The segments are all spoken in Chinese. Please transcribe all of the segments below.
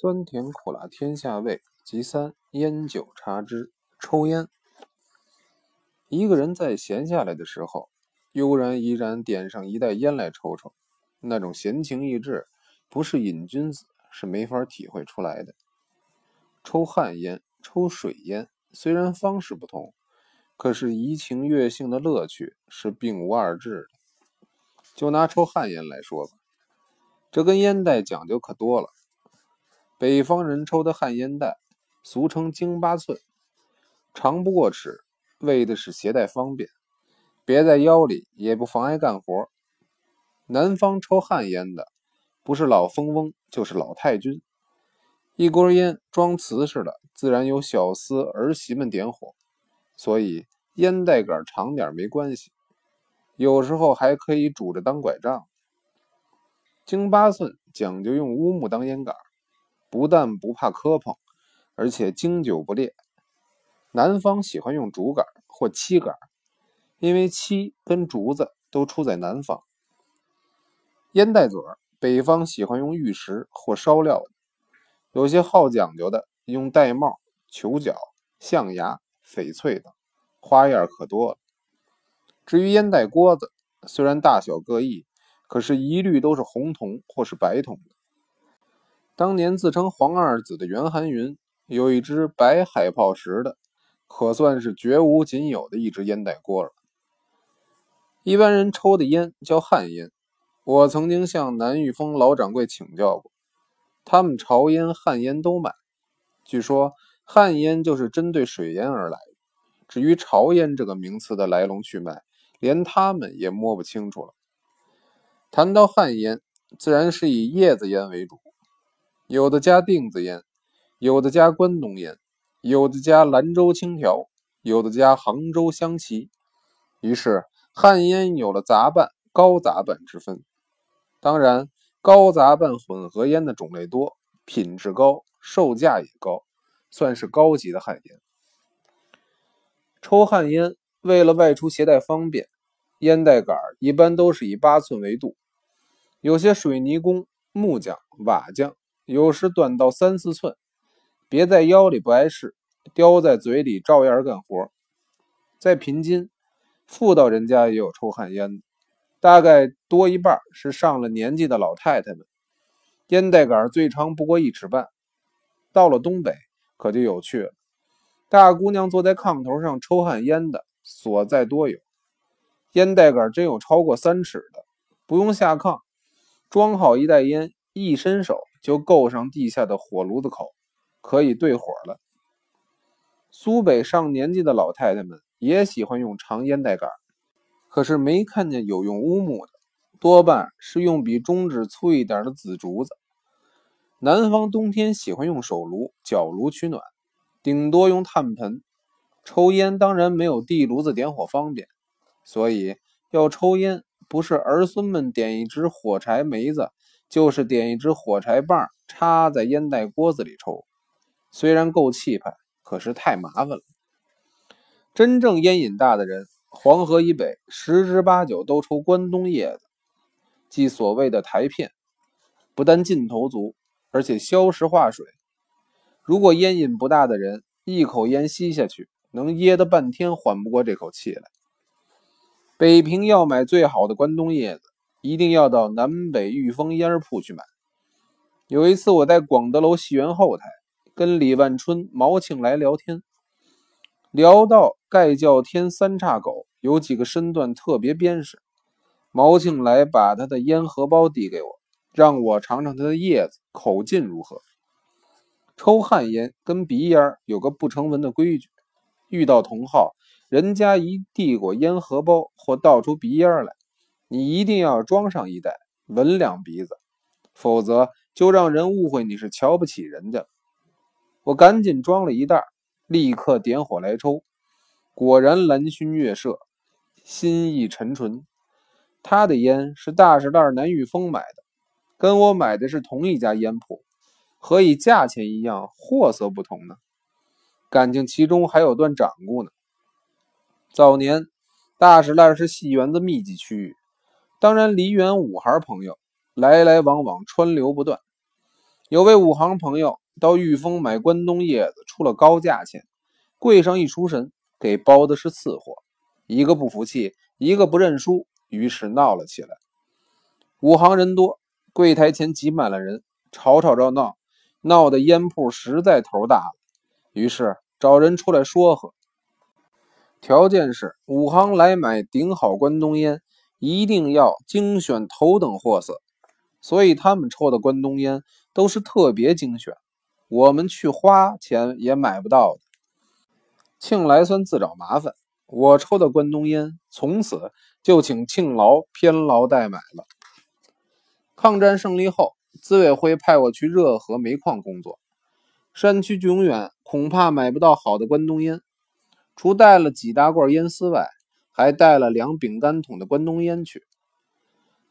酸甜苦辣天下味，其三烟酒茶之抽烟。一个人在闲下来的时候，悠然怡然点上一袋烟来抽抽，那种闲情逸致，不是瘾君子是没法体会出来的。抽旱烟、抽水烟，虽然方式不同，可是怡情悦性的乐趣是并无二致的。就拿抽旱烟来说吧，这根烟袋讲究可多了。北方人抽的旱烟袋，俗称京八寸，长不过尺，为的是携带方便，别在腰里也不妨碍干活。南方抽旱烟的，不是老蜂翁，就是老太君。一锅烟装瓷似的，自然有小厮儿媳们点火，所以烟袋杆长点没关系，有时候还可以拄着当拐杖。京八寸讲究用乌木当烟杆。不但不怕磕碰，而且经久不裂。南方喜欢用竹杆或漆杆，因为漆跟竹子都出在南方。烟袋嘴儿，北方喜欢用玉石或烧料的，有些好讲究的用玳瑁、球角、象牙、翡翠等，花样可多了。至于烟袋锅子，虽然大小各异，可是一律都是红铜或是白铜。当年自称黄二子的袁寒云有一只白海泡石的，可算是绝无仅有的一只烟袋锅了。一般人抽的烟叫旱烟，我曾经向南玉峰老掌柜请教过，他们潮烟、旱烟都卖。据说旱烟就是针对水烟而来的，至于潮烟这个名词的来龙去脉，连他们也摸不清楚了。谈到旱烟，自然是以叶子烟为主。有的加锭子烟，有的加关东烟，有的加兰州青条，有的加杭州香旗。于是旱烟有了杂拌、高杂拌之分。当然，高杂拌混合烟的种类多，品质高，售价也高，算是高级的旱烟。抽旱烟为了外出携带方便，烟袋杆一般都是以八寸为度，有些水泥工、木匠、瓦匠。有时短到三四寸，别在腰里不碍事，叼在嘴里照样干活。在平津，妇道人家也有抽旱烟的，大概多一半是上了年纪的老太太们。烟袋杆最长不过一尺半。到了东北可就有趣了，大姑娘坐在炕头上抽旱烟的所在多有，烟袋杆真有超过三尺的，不用下炕，装好一袋烟，一伸手。就够上地下的火炉子口，可以对火了。苏北上年纪的老太太们也喜欢用长烟袋杆，可是没看见有用乌木的，多半是用比中指粗一点的紫竹子。南方冬天喜欢用手炉、脚炉取暖，顶多用炭盆。抽烟当然没有地炉子点火方便，所以要抽烟，不是儿孙们点一支火柴煤子。就是点一支火柴棒，插在烟袋锅子里抽，虽然够气派，可是太麻烦了。真正烟瘾大的人，黄河以北十之八九都抽关东叶子，即所谓的台片，不但劲头足，而且消食化水。如果烟瘾不大的人，一口烟吸下去，能噎得半天缓不过这口气来。北平要买最好的关东叶子。一定要到南北御风烟铺去买。有一次，我在广德楼戏园后台跟李万春、毛庆来聊天，聊到盖叫天三叉狗有几个身段特别鞭实。毛庆来把他的烟荷包递给我，让我尝尝他的叶子口劲如何。抽旱烟跟鼻烟有个不成文的规矩：遇到同好，人家一递过烟荷包或倒出鼻烟来。你一定要装上一袋，闻两鼻子，否则就让人误会你是瞧不起人家。我赶紧装了一袋，立刻点火来抽，果然蓝熏月色，心意沉醇。他的烟是大石袋南玉峰买的，跟我买的是同一家烟铺，何以价钱一样，货色不同呢？感情其中还有段掌故呢。早年大石袋是戏园子密集区域。当然，梨园五行朋友来来往往，川流不断。有位武行朋友到玉峰买关东叶子，出了高价钱，柜上一出神，给包的是次货，一个不服气，一个不认输，于是闹了起来。武行人多，柜台前挤满了人，吵吵闹闹，闹得烟铺实在头大了，于是找人出来说和，条件是武行来买顶好关东烟，一定要精选头等货色。所以他们抽的关东烟都是特别精选，我们去花钱也买不到的。庆来算自找麻烦，我抽的关东烟从此就请庆劳偏劳代买了。抗战胜利后，资委会派我去热河煤矿工作，山区永远恐怕买不到好的关东烟。除带了几大罐烟丝外，还带了两饼干桶的关东烟去。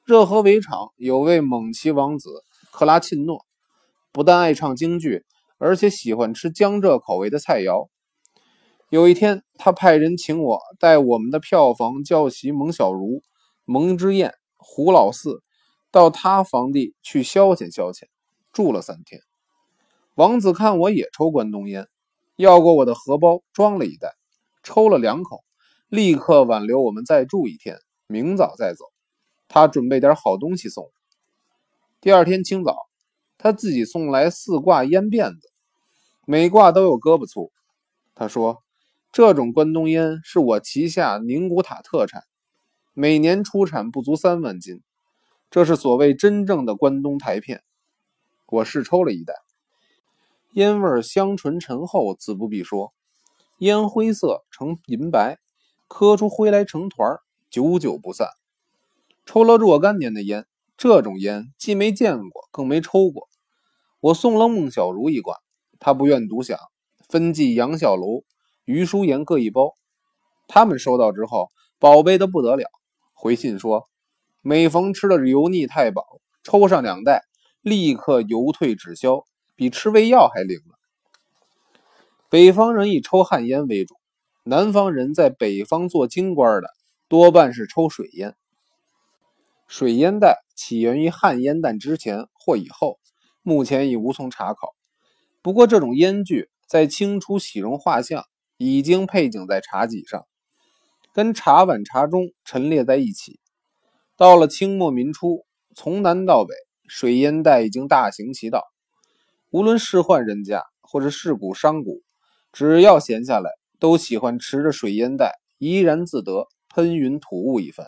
热河围场有位蒙奇王子克拉沁诺，不但爱唱京剧，而且喜欢吃江浙口味的菜肴。有一天，他派人请我带我们的票房教习蒙小如、蒙之燕、胡老四到他房地去消遣消遣，住了三天。王子看我也抽关东烟，要过我的荷包装了一袋，抽了两口，立刻挽留我们再住一天，明早再走。他准备点好东西送。第二天清早，他自己送来四挂烟辫子，每挂都有胳膊粗。他说：“这种关东烟是我旗下宁古塔特产，每年出产不足三万斤，这是所谓真正的关东台片。”我试抽了一袋，烟味香醇醇厚，自不必说。烟灰色呈银白，磕出灰来成团，久久不散。抽了若干年的烟，这种烟既没见过，更没抽过。我送了孟小如一管，他不愿独享，分寄杨小楼、于淑妍各一包。他们收到之后，宝贝的不得了，回信说：每逢吃了油腻太饱，抽上两袋，立刻油退脂消，比吃胃药还灵了。北方人以抽旱烟为主，南方人在北方做京官的，多半是抽水烟。水烟袋起源于汉烟弹之前或以后，目前已无从查考。不过，这种烟具在清初喜容画像已经配景在茶几上，跟茶碗、茶盅陈列在一起。到了清末民初，从南到北，水烟袋已经大行其道。无论仕宦人家或者世古商贾，只要闲下来，都喜欢持着水烟袋怡然自得，喷云吐雾一番。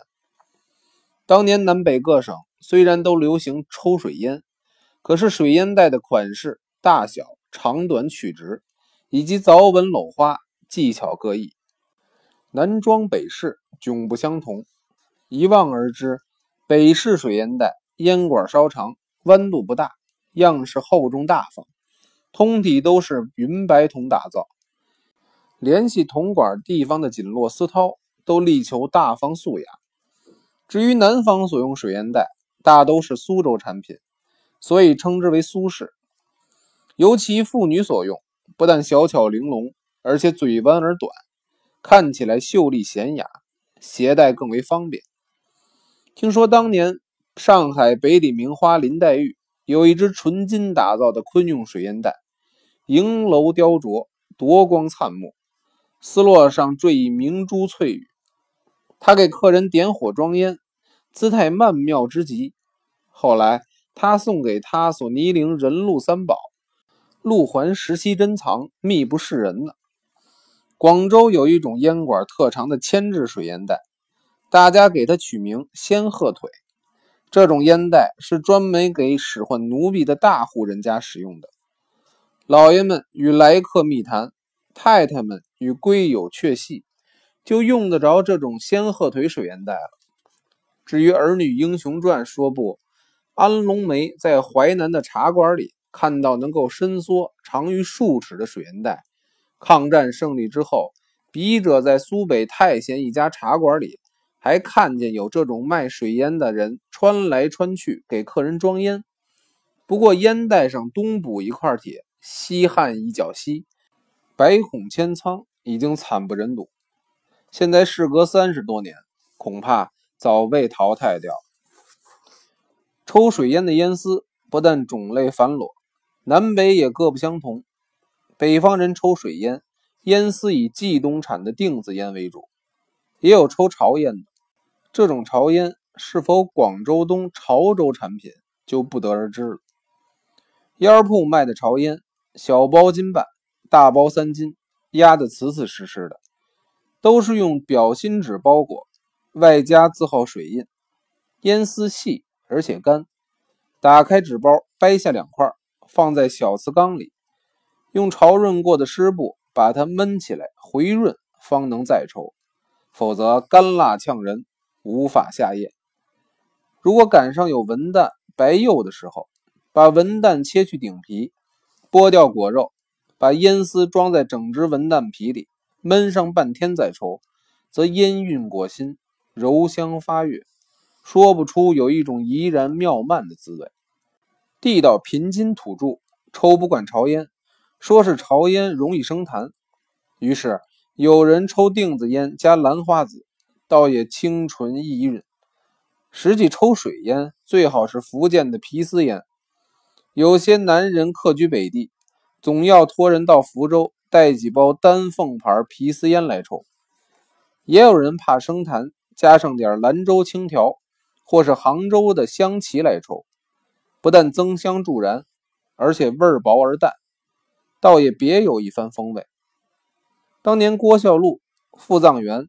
当年南北各省虽然都流行抽水烟，可是水烟袋的款式、大小、长短、曲直以及凿纹镂花技巧各异，南装北式迥不相同。一望而知，北式水烟袋烟管稍长，弯度不大，样式厚重大方，通体都是云白铜打造，联系铜管地方的锦络丝绦都力求大方素雅。至于南方所用水烟袋，大都是苏州产品，所以称之为苏式。尤其妇女所用，不但小巧玲珑，而且嘴弯而短，看起来秀丽娴雅，携带更为方便。听说当年上海北里名花林黛玉有一只纯金打造的昆用水烟袋，银楼雕琢，夺光灿目，丝络上缀以明珠翠羽。他给客人点火装烟。姿态曼妙之极。后来，他送给他所泥陵人禄三宝，鹿环石溪珍藏，秘不示人呢。广州有一种烟管特长的铅制水烟袋，大家给它取名“仙鹤腿”。这种烟袋是专门给使唤奴婢的大户人家使用的。老爷们与来客密谈，太太们与龟友确戏，就用得着这种仙鹤腿水烟袋了。至于《儿女英雄传》说不，安龙梅在淮南的茶馆里看到能够伸缩长于数尺的水烟袋。抗战胜利之后，笔者在苏北太闲一家茶馆里，还看见有这种卖水烟的人穿来穿去给客人装烟。不过烟袋上东补一块铁，西焊一角锡，百孔千仓，已经惨不忍睹。现在事隔三十多年，恐怕。早被淘汰掉。抽水烟的烟丝不但种类繁多，南北也各不相同。北方人抽水烟，烟丝以冀东产的定子烟为主，也有抽潮烟的。这种潮烟是否广州东潮州产品，就不得而知了。烟铺卖的潮烟，小包斤半，大包三斤，压得瓷瓷实实的，都是用表芯纸包裹，外加字号水印，烟丝细而且干。打开纸包，掰下两块，放在小瓷缸里。用潮润过的湿布把它闷起来，回润方能再抽，否则干辣呛人，无法下咽。如果赶上有文旦、白柚的时候，把文旦切去顶皮，剥掉果肉，把烟丝装在整只文旦皮里，闷上半天再抽，则烟韵裹心，柔香发悦，说不出有一种怡然妙曼的滋味。地道贫金土著抽不惯潮烟。说是潮烟容易生痰，于是有人抽锭子烟加兰花子，倒也清纯易润。实际抽水烟最好是福建的皮丝烟。有些男人客居北地，总要托人到福州带几包丹凤牌皮丝烟来抽。也有人怕生痰，加上点兰州青条或是杭州的香旗来抽，不但增香助燃，而且味儿薄而淡。倒也别有一番风味。当年郭孝禄、傅藏元、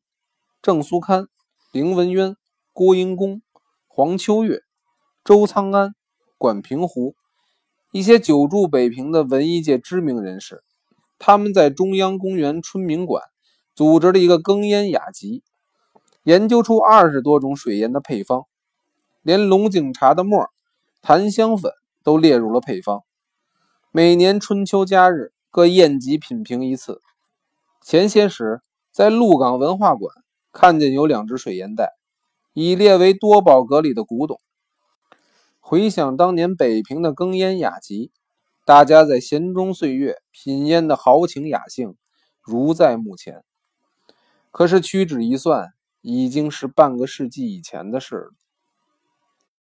郑苏堪、凌文渊、郭英公、黄秋月、周仓安、管平湖一些久住北平的文艺界知名人士，他们在中央公园春明馆组织了一个更烟雅集，研究出二十多种水烟的配方，连龙井茶的沫、檀香粉都列入了配方。每年春秋佳日，各宴集品评一次。前些时在鹿港文化馆看见有两只水烟袋，已列为多宝阁里的古董。回想当年北平的更烟雅集，大家在闲中岁月品烟的豪情雅兴，如在目前。可是屈指一算，已经是半个世纪以前的事了。